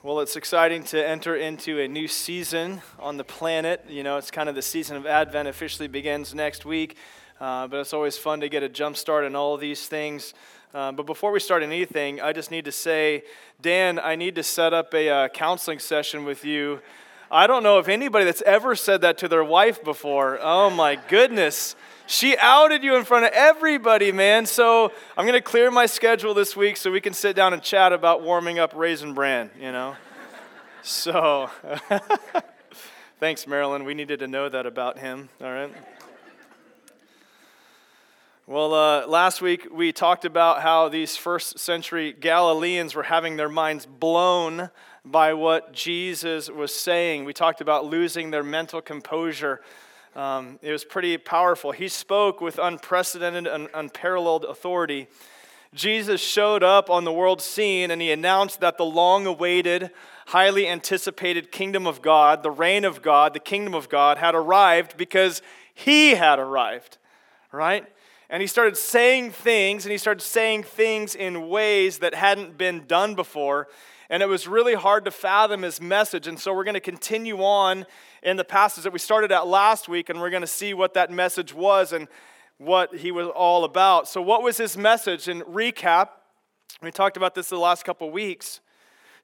Well, it's exciting to enter into a new season on the planet. You know, it's kind of the season of Advent officially begins next week, uh, but it's always fun to get a jump start on all of these things. Uh, but before we start anything, I just need to say, Dan, I need to set up a uh, counseling session with you. I don't know if anybody that's ever said that to their wife before. Oh my goodness. She outed you in front of everybody, man. So I'm going to clear my schedule this week so we can sit down and chat about warming up Raisin Bran, you know? so thanks, Marilyn. We needed to know that about him, all right? Well, uh, last week we talked about how these first century Galileans were having their minds blown by what Jesus was saying. We talked about losing their mental composure um, it was pretty powerful. He spoke with unprecedented and unparalleled authority. Jesus showed up on the world scene and he announced that the long awaited, highly anticipated kingdom of God, the reign of God, the kingdom of God, had arrived because he had arrived, right? And he started saying things, and he started saying things in ways that hadn't been done before. And it was really hard to fathom his message. And so we're going to continue on in the passage that we started at last week, and we're going to see what that message was and what he was all about. So, what was his message? In recap, we talked about this the last couple weeks.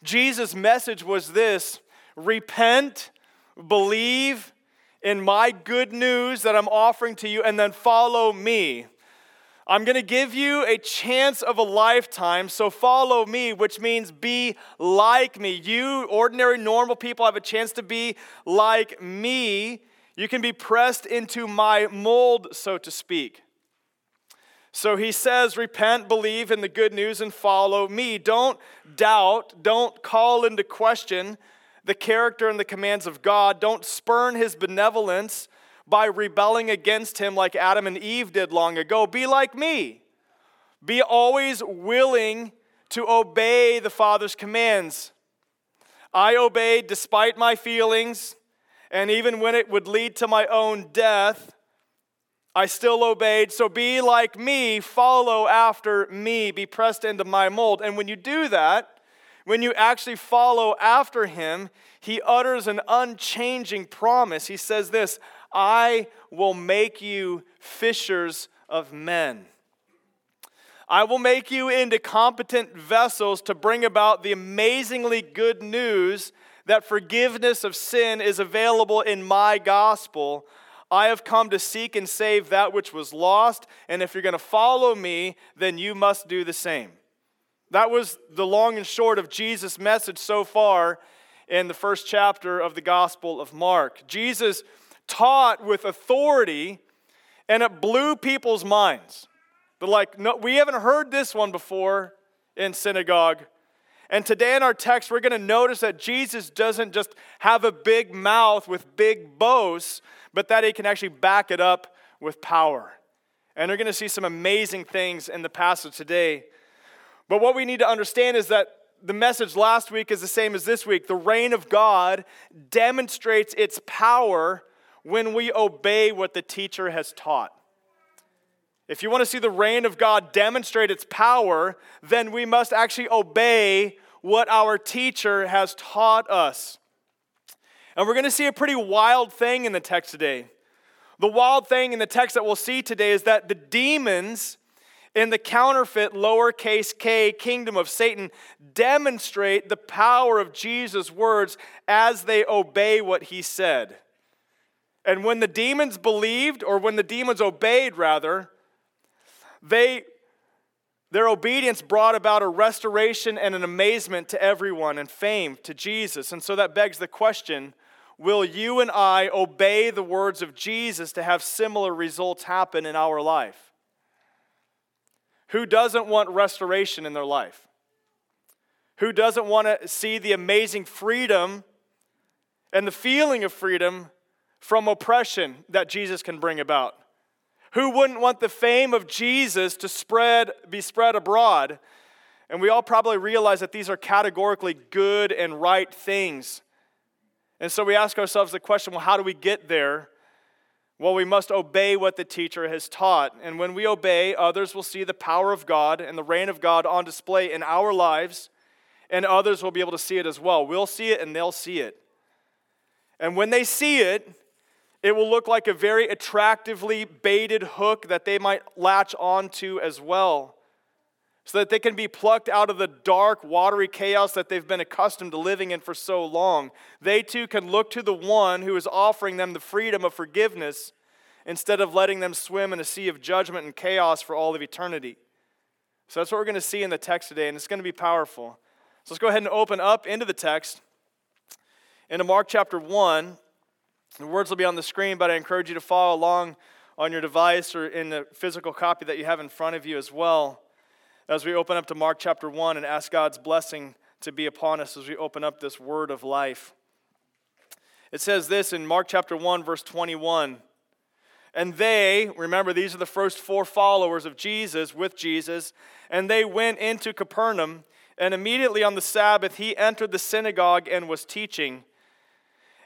Jesus' message was this repent, believe in my good news that I'm offering to you, and then follow me. I'm going to give you a chance of a lifetime, so follow me, which means be like me. You, ordinary, normal people, have a chance to be like me. You can be pressed into my mold, so to speak. So he says, Repent, believe in the good news, and follow me. Don't doubt, don't call into question the character and the commands of God. Don't spurn his benevolence by rebelling against him like Adam and Eve did long ago. Be like me. Be always willing to obey the Father's commands. I obeyed despite my feelings, and even when it would lead to my own death, I still obeyed. So be like me, follow after me, be pressed into my mold. And when you do that, when you actually follow after him, he utters an unchanging promise. He says this I will make you fishers of men. I will make you into competent vessels to bring about the amazingly good news that forgiveness of sin is available in my gospel. I have come to seek and save that which was lost, and if you're going to follow me, then you must do the same. That was the long and short of Jesus' message so far in the first chapter of the Gospel of Mark. Jesus taught with authority, and it blew people's minds. They're like, no, we haven't heard this one before in synagogue. And today in our text, we're going to notice that Jesus doesn't just have a big mouth with big boasts, but that he can actually back it up with power. And we're going to see some amazing things in the passage today. But what we need to understand is that the message last week is the same as this week. The reign of God demonstrates its power when we obey what the teacher has taught. If you want to see the reign of God demonstrate its power, then we must actually obey what our teacher has taught us. And we're going to see a pretty wild thing in the text today. The wild thing in the text that we'll see today is that the demons in the counterfeit lowercase k kingdom of Satan demonstrate the power of Jesus' words as they obey what he said. And when the demons believed, or when the demons obeyed, rather, they, their obedience brought about a restoration and an amazement to everyone and fame to Jesus. And so that begs the question will you and I obey the words of Jesus to have similar results happen in our life? Who doesn't want restoration in their life? Who doesn't want to see the amazing freedom and the feeling of freedom from oppression that Jesus can bring about. Who wouldn't want the fame of Jesus to spread, be spread abroad? And we all probably realize that these are categorically good and right things. And so we ask ourselves the question well, how do we get there? Well, we must obey what the teacher has taught. And when we obey, others will see the power of God and the reign of God on display in our lives and others will be able to see it as well. We'll see it and they'll see it. And when they see it, it will look like a very attractively baited hook that they might latch onto as well, so that they can be plucked out of the dark, watery chaos that they've been accustomed to living in for so long. They too can look to the one who is offering them the freedom of forgiveness instead of letting them swim in a sea of judgment and chaos for all of eternity. So that's what we're going to see in the text today, and it's going to be powerful. So let's go ahead and open up into the text into Mark chapter 1. The words will be on the screen, but I encourage you to follow along on your device or in the physical copy that you have in front of you as well as we open up to Mark chapter 1 and ask God's blessing to be upon us as we open up this word of life. It says this in Mark chapter 1, verse 21. And they, remember, these are the first four followers of Jesus with Jesus, and they went into Capernaum, and immediately on the Sabbath he entered the synagogue and was teaching.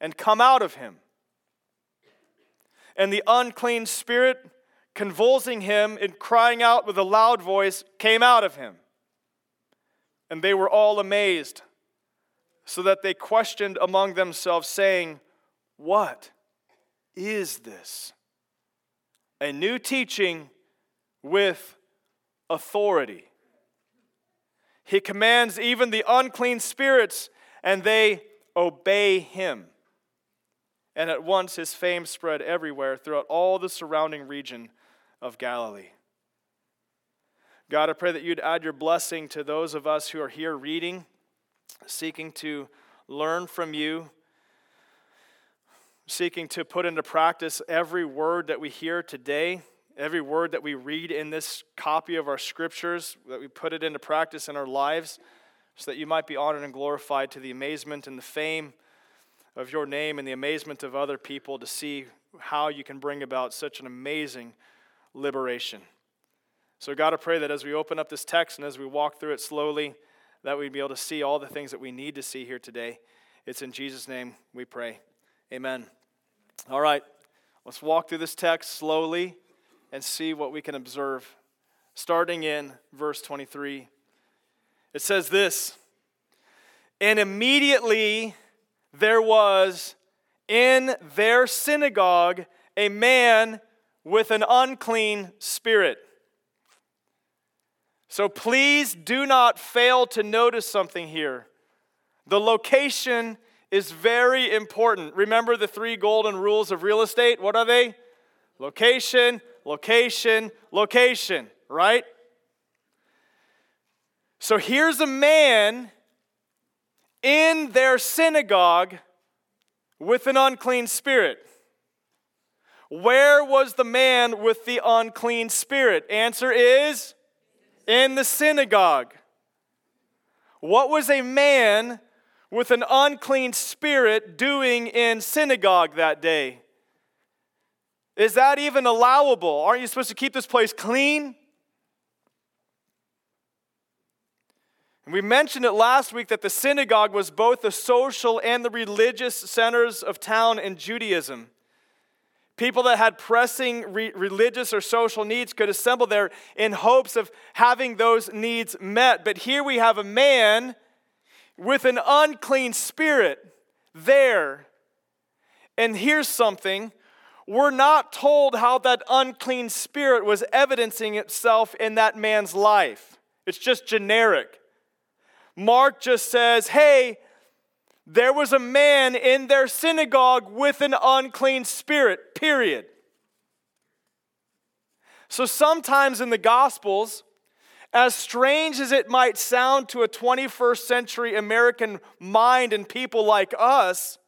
and come out of him. And the unclean spirit, convulsing him and crying out with a loud voice, came out of him. And they were all amazed, so that they questioned among themselves, saying, What is this? A new teaching with authority. He commands even the unclean spirits, and they obey him and at once his fame spread everywhere throughout all the surrounding region of Galilee. God, I pray that you'd add your blessing to those of us who are here reading, seeking to learn from you, seeking to put into practice every word that we hear today, every word that we read in this copy of our scriptures, that we put it into practice in our lives, so that you might be honored and glorified to the amazement and the fame of your name and the amazement of other people to see how you can bring about such an amazing liberation. So, God, I pray that as we open up this text and as we walk through it slowly, that we'd be able to see all the things that we need to see here today. It's in Jesus' name we pray. Amen. All right, let's walk through this text slowly and see what we can observe. Starting in verse 23, it says this And immediately there was in their synagogue a man with an unclean spirit. So please do not fail to notice something here. The location is very important. Remember the three golden rules of real estate? What are they? Location, location, location, right? So here's a man in their synagogue with an unclean spirit. Where was the man with the unclean spirit? Answer is in the synagogue. What was a man with an unclean spirit doing in synagogue that day? Is that even allowable? Aren't you supposed to keep this place clean? And we mentioned it last week that the synagogue was both the social and the religious centers of town in Judaism. People that had pressing re- religious or social needs could assemble there in hopes of having those needs met. But here we have a man with an unclean spirit there. And here's something we're not told how that unclean spirit was evidencing itself in that man's life, it's just generic. Mark just says, hey, there was a man in their synagogue with an unclean spirit, period. So sometimes in the Gospels, as strange as it might sound to a 21st century American mind and people like us,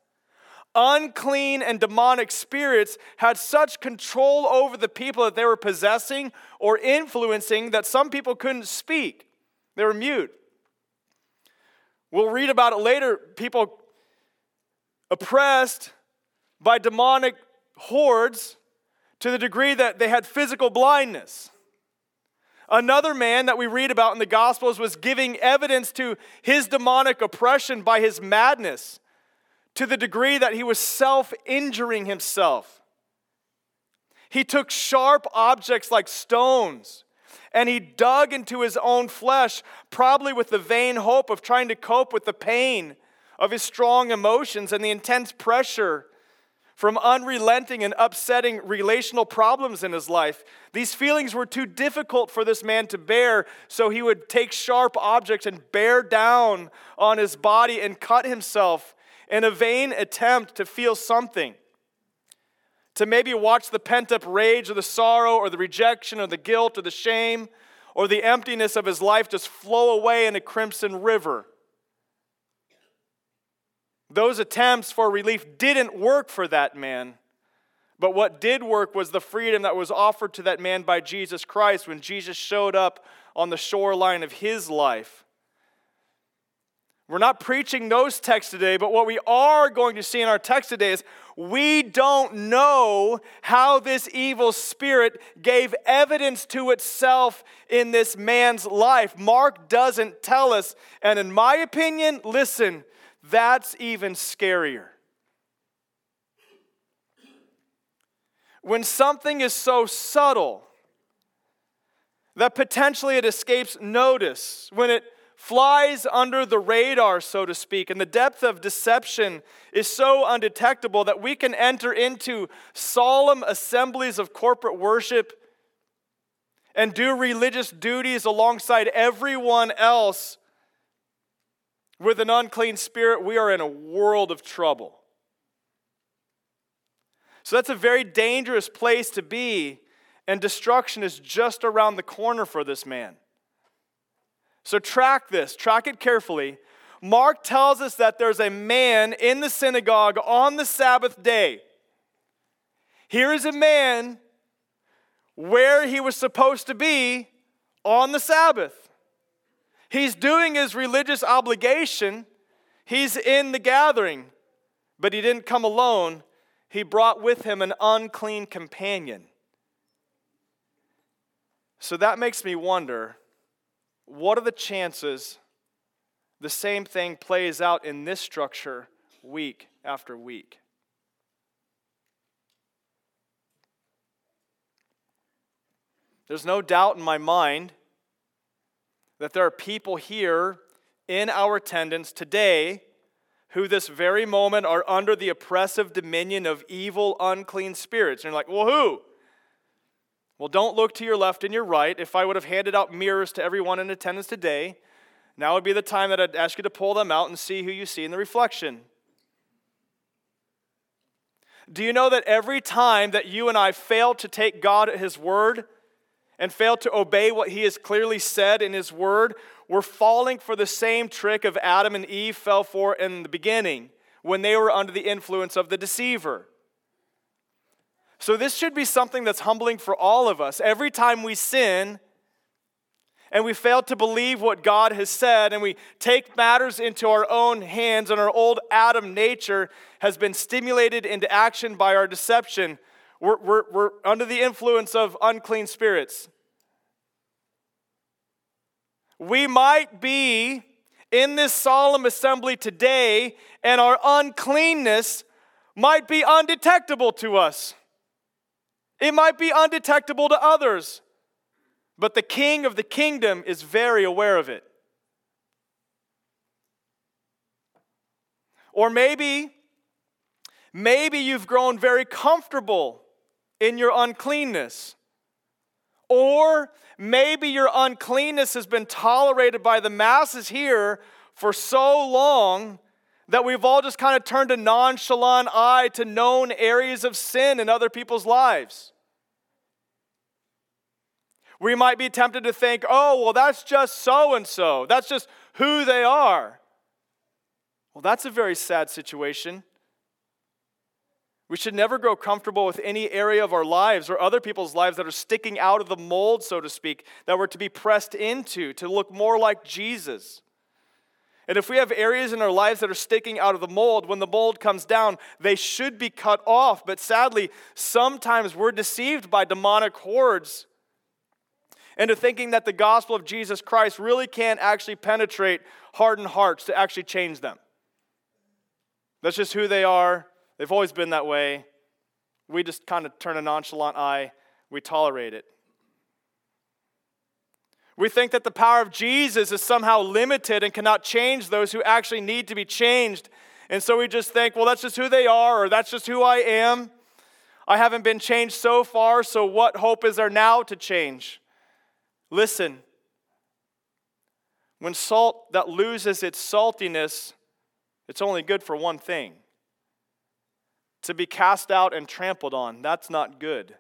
unclean and demonic spirits had such control over the people that they were possessing or influencing that some people couldn't speak. They were mute. We'll read about it later. People oppressed by demonic hordes to the degree that they had physical blindness. Another man that we read about in the Gospels was giving evidence to his demonic oppression by his madness to the degree that he was self injuring himself. He took sharp objects like stones and he dug into his own flesh, probably with the vain hope of trying to cope with the pain of his strong emotions and the intense pressure from unrelenting and upsetting relational problems in his life. These feelings were too difficult for this man to bear, so he would take sharp objects and bear down on his body and cut himself in a vain attempt to feel something. To maybe watch the pent up rage or the sorrow or the rejection or the guilt or the shame or the emptiness of his life just flow away in a crimson river. Those attempts for relief didn't work for that man. But what did work was the freedom that was offered to that man by Jesus Christ when Jesus showed up on the shoreline of his life. We're not preaching those texts today, but what we are going to see in our text today is we don't know how this evil spirit gave evidence to itself in this man's life. Mark doesn't tell us. And in my opinion, listen, that's even scarier. When something is so subtle that potentially it escapes notice, when it flies under the radar, so to speak, and the depth of deception is so undetectable that we can enter into solemn assemblies of corporate worship and do religious duties alongside everyone else with an unclean spirit, we are in a world of trouble. So that's a very dangerous place to be, and destruction is just around the corner for this man. So track this, track it carefully. Mark tells us that there's a man in the synagogue on the Sabbath day. Here is a man where he was supposed to be on the Sabbath. He's doing his religious obligation. He's in the gathering, but he didn't come alone. He brought with him an unclean companion. So that makes me wonder what are the chances the same thing plays out in this structure week after week? There's no doubt in my mind that there are people here in our attendance today who this very moment are under the oppressive dominion of evil, unclean spirits. And you're like, well, who? Well, don't look to your left and your right. If I would have handed out mirrors to everyone in attendance today, now would be the time that I'd ask you to pull them out and see who you see in the reflection. Do you know that every time that you and I fail to take God at His word, and fail to obey what he has clearly said in his word, we're falling for the same trick of Adam and Eve fell for in the beginning when they were under the influence of the deceiver. So, this should be something that's humbling for all of us. Every time we sin and we fail to believe what God has said and we take matters into our own hands and our old Adam nature has been stimulated into action by our deception, we're, we're, we're under the influence of unclean spirits. We might be in this solemn assembly today, and our uncleanness might be undetectable to us. It might be undetectable to others, but the king of the kingdom is very aware of it. Or maybe, maybe you've grown very comfortable in your uncleanness. Or maybe your uncleanness has been tolerated by the masses here for so long that we've all just kind of turned a nonchalant eye to known areas of sin in other people's lives. We might be tempted to think, oh, well, that's just so and so. That's just who they are. Well, that's a very sad situation. We should never grow comfortable with any area of our lives or other people's lives that are sticking out of the mold, so to speak, that we're to be pressed into to look more like Jesus. And if we have areas in our lives that are sticking out of the mold, when the mold comes down, they should be cut off. But sadly, sometimes we're deceived by demonic hordes into thinking that the gospel of Jesus Christ really can't actually penetrate hardened hearts to actually change them. That's just who they are. They've always been that way. We just kind of turn a nonchalant eye, we tolerate it. We think that the power of Jesus is somehow limited and cannot change those who actually need to be changed. And so we just think, well, that's just who they are, or that's just who I am. I haven't been changed so far, so what hope is there now to change? Listen, when salt that loses its saltiness, it's only good for one thing to be cast out and trampled on. That's not good.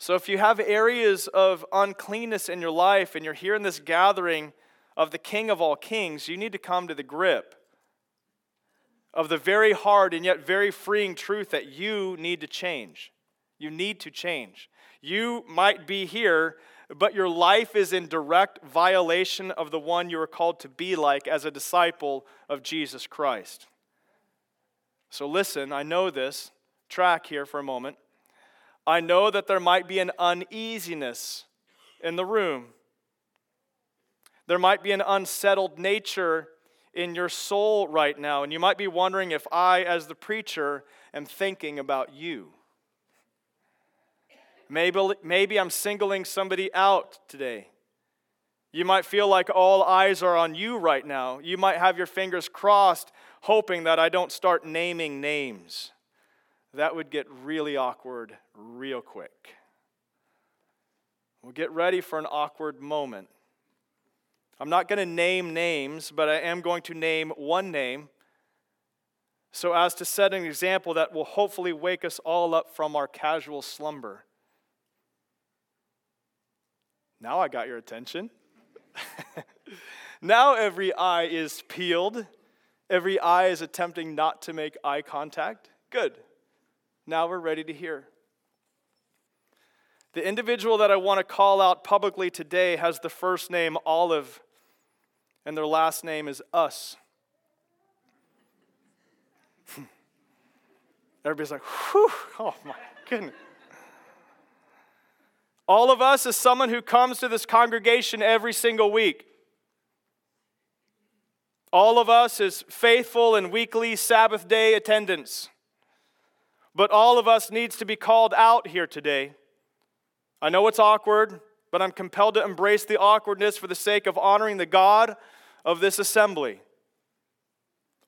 So, if you have areas of uncleanness in your life and you're here in this gathering of the King of all kings, you need to come to the grip of the very hard and yet very freeing truth that you need to change. You need to change. You might be here, but your life is in direct violation of the one you are called to be like as a disciple of Jesus Christ. So, listen, I know this. Track here for a moment. I know that there might be an uneasiness in the room. There might be an unsettled nature in your soul right now, and you might be wondering if I, as the preacher, am thinking about you. Maybe, maybe I'm singling somebody out today. You might feel like all eyes are on you right now. You might have your fingers crossed, hoping that I don't start naming names that would get really awkward real quick. We'll get ready for an awkward moment. I'm not going to name names, but I am going to name one name so as to set an example that will hopefully wake us all up from our casual slumber. Now I got your attention. now every eye is peeled. Every eye is attempting not to make eye contact. Good. Now we're ready to hear. The individual that I want to call out publicly today has the first name Olive, and their last name is Us. Everybody's like, whew, oh my goodness. All of us is someone who comes to this congregation every single week. All of us is faithful in weekly Sabbath day attendance. But all of us needs to be called out here today. I know it's awkward, but I'm compelled to embrace the awkwardness for the sake of honoring the God of this assembly.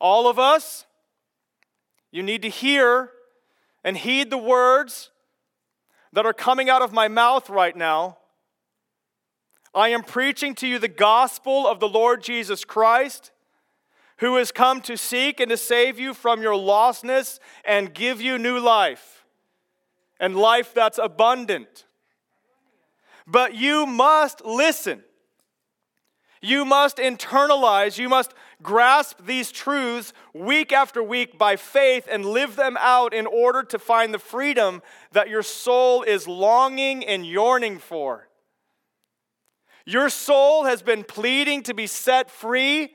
All of us, you need to hear and heed the words that are coming out of my mouth right now. I am preaching to you the gospel of the Lord Jesus Christ who has come to seek and to save you from your lostness and give you new life, and life that's abundant. But you must listen. You must internalize, you must grasp these truths week after week by faith and live them out in order to find the freedom that your soul is longing and yearning for. Your soul has been pleading to be set free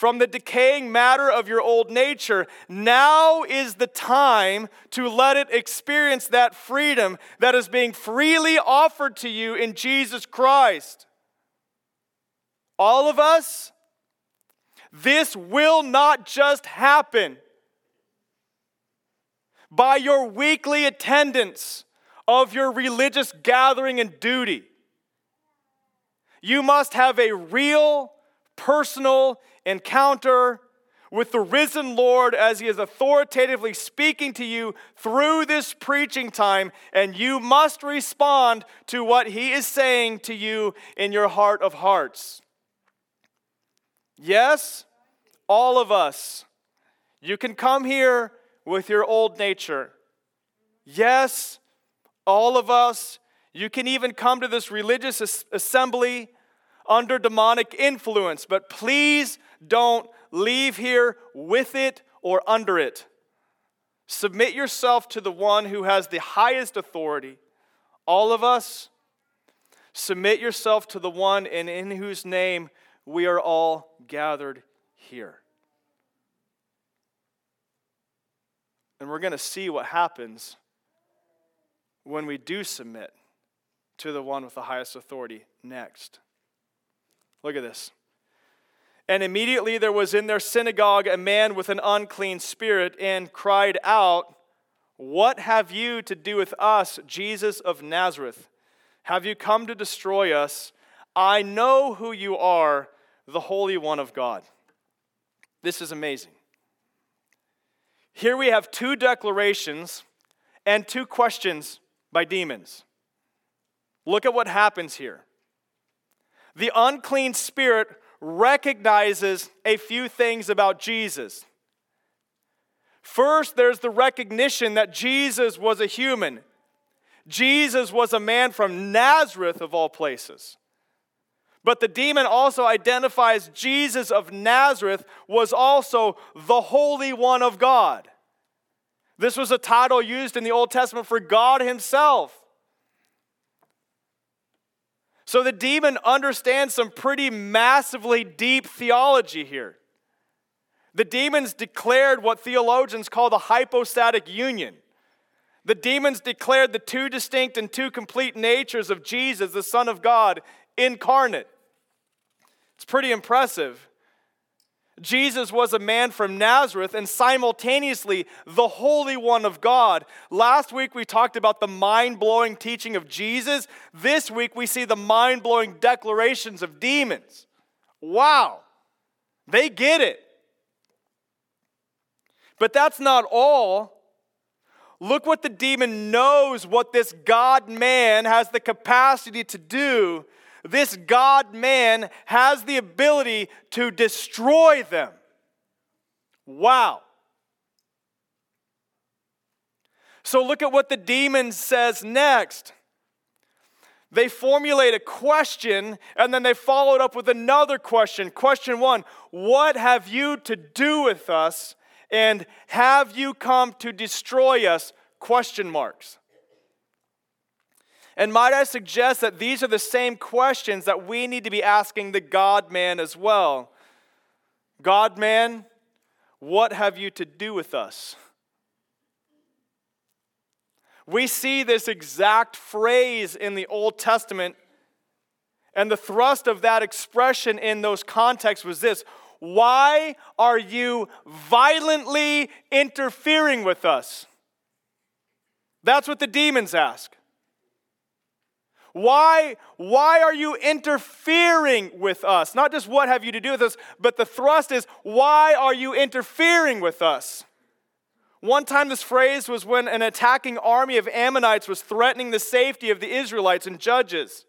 from the decaying matter of your old nature. Now is the time to let it experience that freedom that is being freely offered to you in Jesus Christ. All of us, this will not just happen by your weekly attendance of your religious gathering and duty. You must have a real, personal, encounter with the risen Lord as He is authoritatively speaking to you through this preaching time, and you must respond to what He is saying to you in your heart of hearts. Yes, all of us. You can come here with your old nature. Yes, all of us. You can even come to this religious assembly under demonic influence, but please don't leave here with it or under it. Submit yourself to the one who has the highest authority. All of us, submit yourself to the one and in whose name we are all gathered here. And we're going to see what happens when we do submit to the one with the highest authority next. Look at this. And immediately there was in their synagogue a man with an unclean spirit and cried out, What have you to do with us, Jesus of Nazareth? Have you come to destroy us? I know who you are, the Holy One of God. This is amazing. Here we have two declarations and two questions by demons. Look at what happens here. The unclean spirit recognizes a few things about Jesus. First, there's the recognition that Jesus was a human. Jesus was a man from Nazareth, of all places. But the demon also identifies Jesus of Nazareth was also the Holy One of God. This was a title used in the Old Testament for God Himself. So the demon understands some pretty massively deep theology here. The demons declared what theologians call the hypostatic union. The demons declared the two distinct and two complete natures of Jesus, the Son of God, incarnate. It's pretty impressive. Jesus was a man from Nazareth and simultaneously the Holy One of God. Last week we talked about the mind blowing teaching of Jesus. This week we see the mind blowing declarations of demons. Wow, they get it. But that's not all. Look what the demon knows what this God man has the capacity to do this God man has the ability to destroy them. Wow. So look at what the demon says next. They formulate a question and then they follow it up with another question. Question one What have you to do with us? And have you come to destroy us? Question marks. And might I suggest that these are the same questions that we need to be asking the God man as well? God man, what have you to do with us? We see this exact phrase in the Old Testament, and the thrust of that expression in those contexts was this Why are you violently interfering with us? That's what the demons ask. Why, why are you interfering with us? Not just what have you to do with us, but the thrust is why are you interfering with us? One time, this phrase was when an attacking army of Ammonites was threatening the safety of the Israelites and Judges.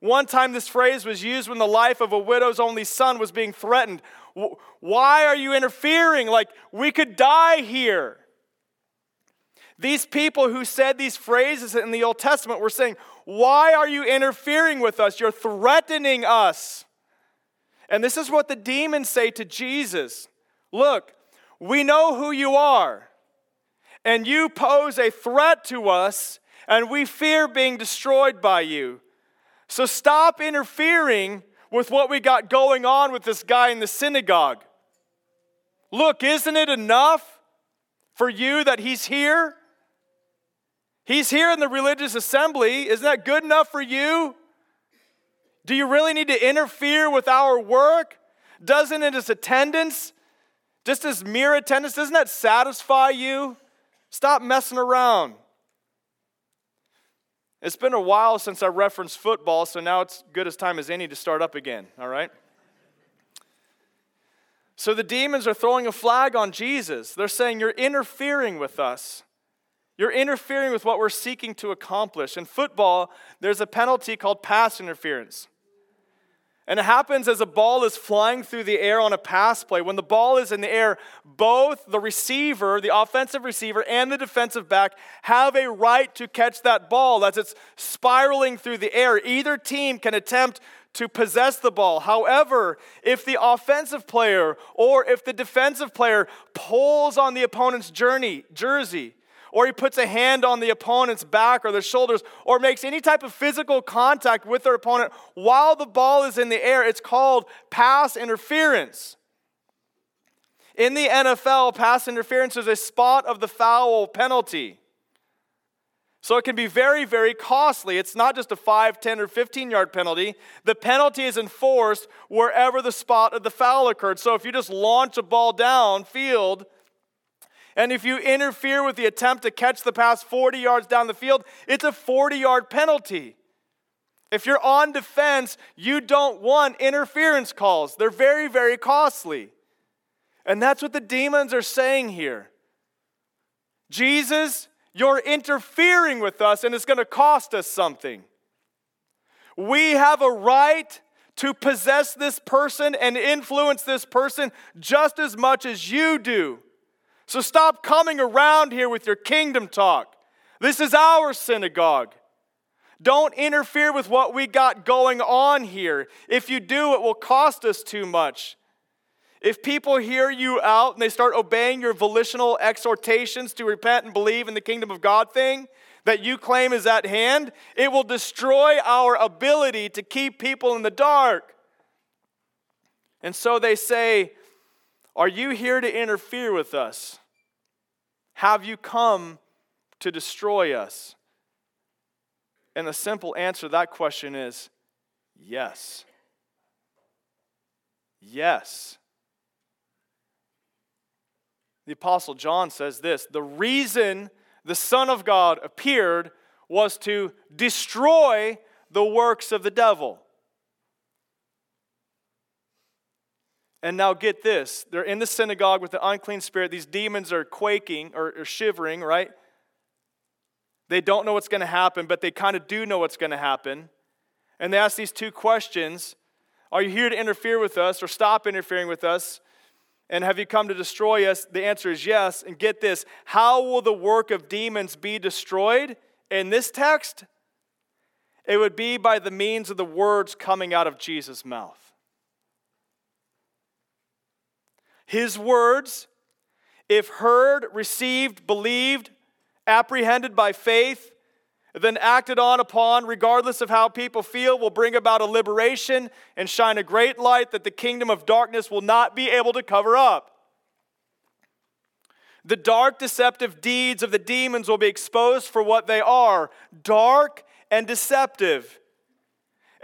One time, this phrase was used when the life of a widow's only son was being threatened. Why are you interfering? Like, we could die here. These people who said these phrases in the Old Testament were saying, Why are you interfering with us? You're threatening us. And this is what the demons say to Jesus Look, we know who you are, and you pose a threat to us, and we fear being destroyed by you. So stop interfering with what we got going on with this guy in the synagogue. Look, isn't it enough for you that he's here? He's here in the religious assembly. Isn't that good enough for you? Do you really need to interfere with our work? Doesn't it as attendance, just as mere attendance, doesn't that satisfy you? Stop messing around. It's been a while since I referenced football, so now it's good as time as any to start up again, all right? So the demons are throwing a flag on Jesus. They're saying, You're interfering with us. You're interfering with what we're seeking to accomplish. In football, there's a penalty called pass interference. And it happens as a ball is flying through the air on a pass play. When the ball is in the air, both the receiver, the offensive receiver, and the defensive back have a right to catch that ball as it's spiraling through the air. Either team can attempt to possess the ball. However, if the offensive player or if the defensive player pulls on the opponent's journey, jersey, or he puts a hand on the opponent's back or their shoulders, or makes any type of physical contact with their opponent while the ball is in the air, it's called pass interference. In the NFL, pass interference is a spot of the foul penalty. So it can be very, very costly. It's not just a 5, 10, or 15 yard penalty. The penalty is enforced wherever the spot of the foul occurred. So if you just launch a ball downfield, and if you interfere with the attempt to catch the pass 40 yards down the field, it's a 40 yard penalty. If you're on defense, you don't want interference calls. They're very, very costly. And that's what the demons are saying here. Jesus, you're interfering with us and it's going to cost us something. We have a right to possess this person and influence this person just as much as you do. So stop coming around here with your kingdom talk. This is our synagogue. Don't interfere with what we got going on here. If you do, it will cost us too much. If people hear you out and they start obeying your volitional exhortations to repent and believe in the kingdom of God thing that you claim is at hand, it will destroy our ability to keep people in the dark. And so they say, Are you here to interfere with us? Have you come to destroy us? And the simple answer to that question is yes. Yes. The Apostle John says this the reason the Son of God appeared was to destroy the works of the devil. And now get this they're in the synagogue with the unclean spirit. These demons are quaking or, or shivering, right? They don't know what's going to happen, but they kind of do know what's going to happen. And they ask these two questions Are you here to interfere with us or stop interfering with us? And have you come to destroy us? The answer is yes. And get this how will the work of demons be destroyed? In this text, it would be by the means of the words coming out of Jesus' mouth. His words, if heard, received, believed, apprehended by faith, then acted on upon, regardless of how people feel, will bring about a liberation and shine a great light that the kingdom of darkness will not be able to cover up. The dark, deceptive deeds of the demons will be exposed for what they are dark and deceptive.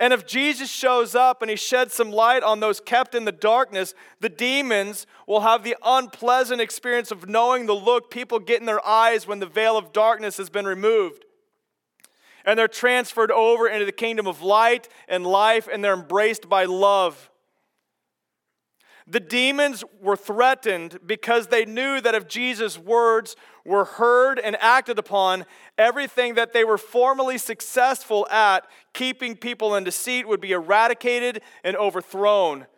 And if Jesus shows up and he sheds some light on those kept in the darkness, the demons will have the unpleasant experience of knowing the look people get in their eyes when the veil of darkness has been removed and they're transferred over into the kingdom of light and life, and they're embraced by love. The demons were threatened because they knew that if Jesus' words were heard and acted upon, everything that they were formerly successful at, keeping people in deceit, would be eradicated and overthrown.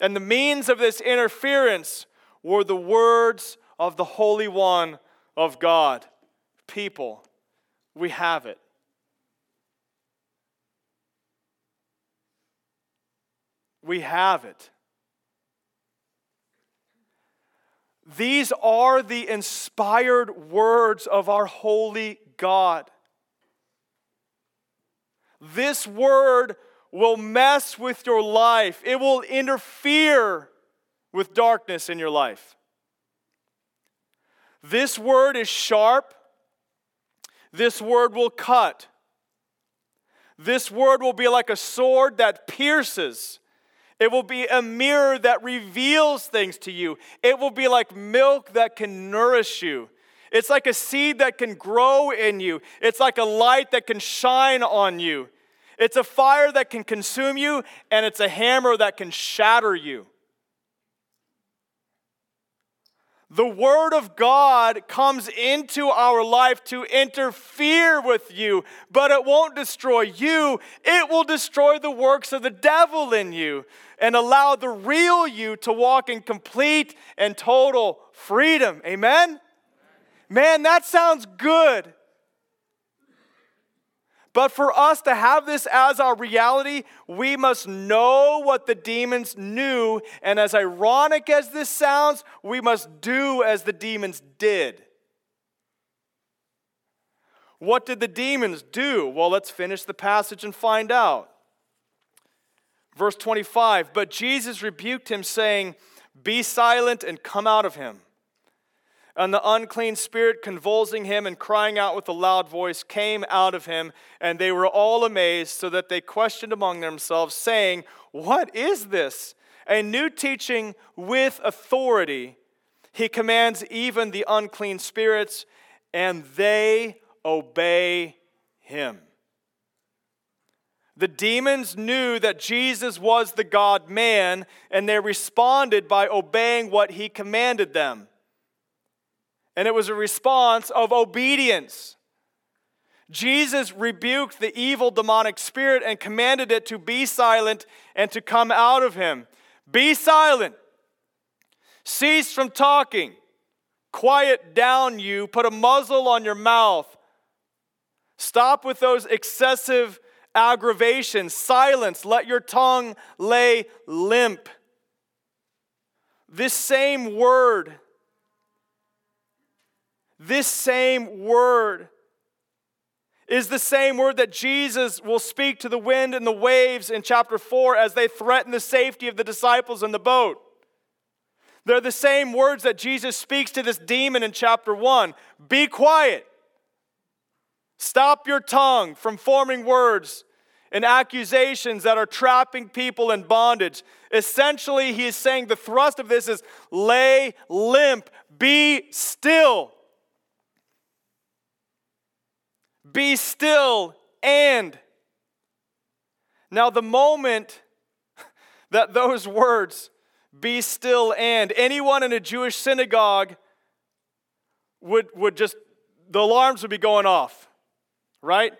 And the means of this interference were the words of the Holy One of God. People, we have it. We have it. These are the inspired words of our holy God. This word will mess with your life, it will interfere with darkness in your life. This word is sharp. This word will cut. This word will be like a sword that pierces it will be a mirror that reveals things to you. It will be like milk that can nourish you. It's like a seed that can grow in you. It's like a light that can shine on you. It's a fire that can consume you, and it's a hammer that can shatter you. The Word of God comes into our life to interfere with you, but it won't destroy you. It will destroy the works of the devil in you and allow the real you to walk in complete and total freedom. Amen? Man, that sounds good. But for us to have this as our reality, we must know what the demons knew. And as ironic as this sounds, we must do as the demons did. What did the demons do? Well, let's finish the passage and find out. Verse 25 But Jesus rebuked him, saying, Be silent and come out of him. And the unclean spirit, convulsing him and crying out with a loud voice, came out of him, and they were all amazed, so that they questioned among themselves, saying, What is this? A new teaching with authority. He commands even the unclean spirits, and they obey him. The demons knew that Jesus was the God man, and they responded by obeying what he commanded them. And it was a response of obedience. Jesus rebuked the evil demonic spirit and commanded it to be silent and to come out of him. Be silent. Cease from talking. Quiet down, you. Put a muzzle on your mouth. Stop with those excessive aggravations. Silence. Let your tongue lay limp. This same word this same word is the same word that Jesus will speak to the wind and the waves in chapter 4 as they threaten the safety of the disciples in the boat. They're the same words that Jesus speaks to this demon in chapter 1 Be quiet. Stop your tongue from forming words and accusations that are trapping people in bondage. Essentially, he is saying the thrust of this is lay limp, be still. Be still and. Now, the moment that those words, be still and, anyone in a Jewish synagogue would, would just, the alarms would be going off, right?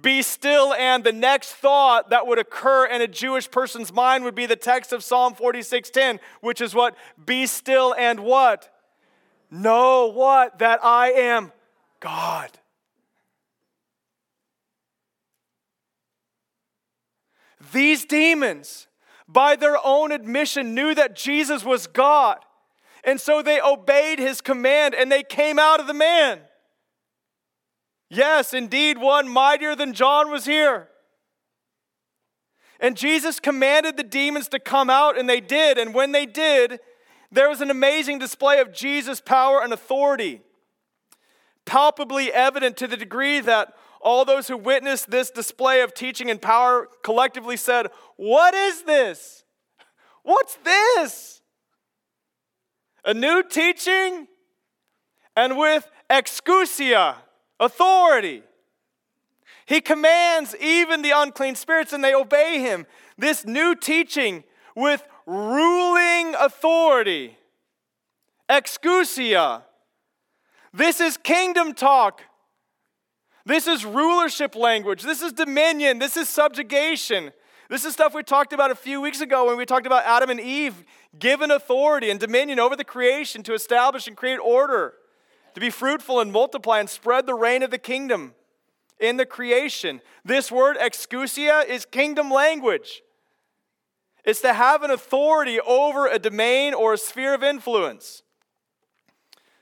Be still, and the next thought that would occur in a Jewish person's mind would be the text of Psalm 46:10, which is what? Be still and what? Know what? That I am God. These demons, by their own admission, knew that Jesus was God. And so they obeyed his command and they came out of the man. Yes, indeed, one mightier than John was here. And Jesus commanded the demons to come out, and they did. And when they did, there was an amazing display of Jesus' power and authority, palpably evident to the degree that all those who witnessed this display of teaching and power collectively said, What is this? What's this? A new teaching and with exousia, authority. He commands even the unclean spirits and they obey him. This new teaching with ruling authority, exousia. This is kingdom talk this is rulership language. This is dominion. This is subjugation. This is stuff we talked about a few weeks ago when we talked about Adam and Eve given authority and dominion over the creation to establish and create order, to be fruitful and multiply and spread the reign of the kingdom in the creation. This word, exousia, is kingdom language. It's to have an authority over a domain or a sphere of influence.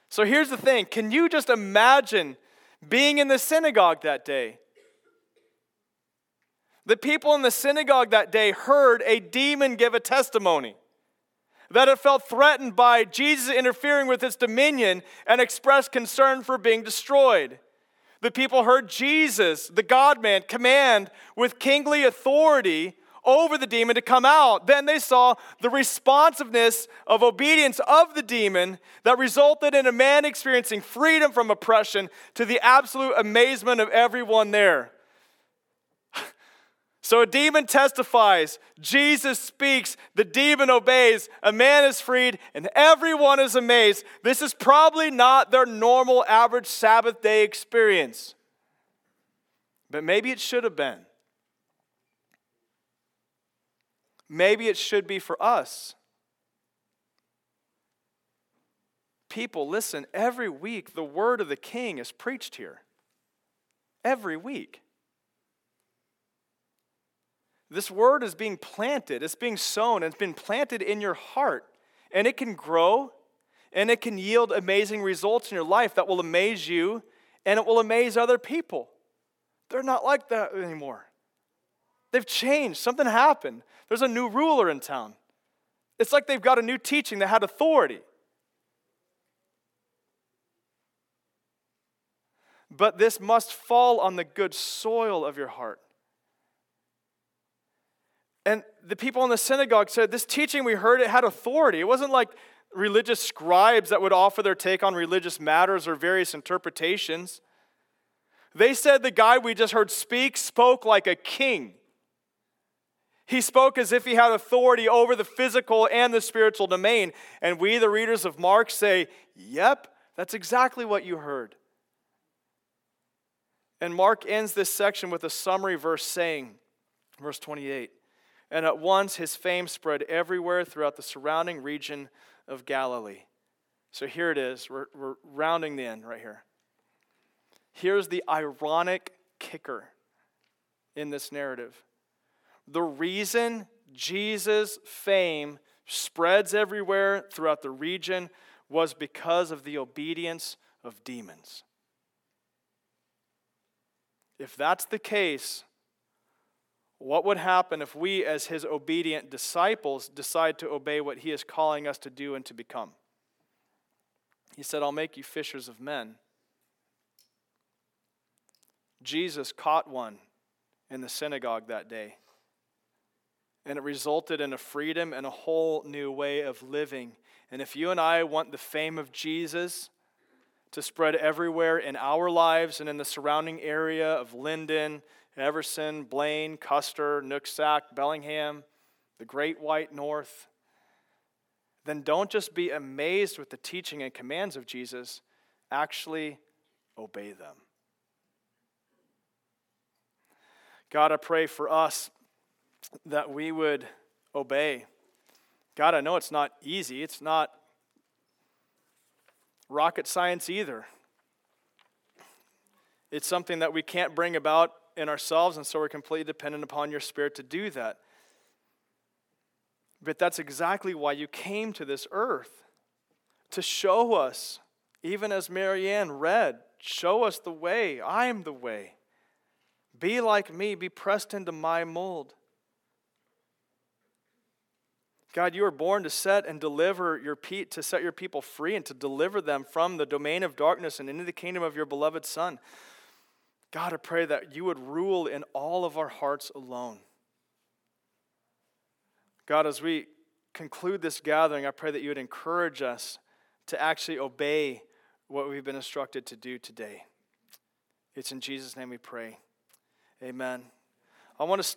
So here's the thing can you just imagine being in the synagogue that day. The people in the synagogue that day heard a demon give a testimony that it felt threatened by Jesus interfering with its dominion and expressed concern for being destroyed. The people heard Jesus, the God man, command with kingly authority over the demon to come out. Then they saw the responsiveness of obedience of the demon that resulted in a man experiencing freedom from oppression to the absolute amazement of everyone there. So a demon testifies, Jesus speaks, the demon obeys, a man is freed, and everyone is amazed. This is probably not their normal average Sabbath day experience, but maybe it should have been. Maybe it should be for us. People, listen, every week the word of the king is preached here. Every week. This word is being planted, it's being sown, and it's been planted in your heart. And it can grow and it can yield amazing results in your life that will amaze you and it will amaze other people. They're not like that anymore. They've changed. Something happened. There's a new ruler in town. It's like they've got a new teaching that had authority. But this must fall on the good soil of your heart. And the people in the synagogue said, This teaching we heard, it had authority. It wasn't like religious scribes that would offer their take on religious matters or various interpretations. They said the guy we just heard speak spoke like a king. He spoke as if he had authority over the physical and the spiritual domain. And we, the readers of Mark, say, Yep, that's exactly what you heard. And Mark ends this section with a summary verse saying, verse 28, and at once his fame spread everywhere throughout the surrounding region of Galilee. So here it is. We're, we're rounding the end right here. Here's the ironic kicker in this narrative. The reason Jesus' fame spreads everywhere throughout the region was because of the obedience of demons. If that's the case, what would happen if we, as his obedient disciples, decide to obey what he is calling us to do and to become? He said, I'll make you fishers of men. Jesus caught one in the synagogue that day. And it resulted in a freedom and a whole new way of living. And if you and I want the fame of Jesus to spread everywhere in our lives and in the surrounding area of Lynden, Everson, Blaine, Custer, Nooksack, Bellingham, the Great White North, then don't just be amazed with the teaching and commands of Jesus, actually obey them. God, I pray for us that we would obey. God, I know it's not easy. It's not rocket science either. It's something that we can't bring about in ourselves, and so we're completely dependent upon your Spirit to do that. But that's exactly why you came to this earth to show us, even as Marianne read, show us the way. I am the way. Be like me, be pressed into my mold. God, you were born to set and deliver your pe- to set your people free and to deliver them from the domain of darkness and into the kingdom of your beloved Son. God, I pray that you would rule in all of our hearts alone. God, as we conclude this gathering, I pray that you would encourage us to actually obey what we've been instructed to do today. It's in Jesus' name we pray. Amen. I want to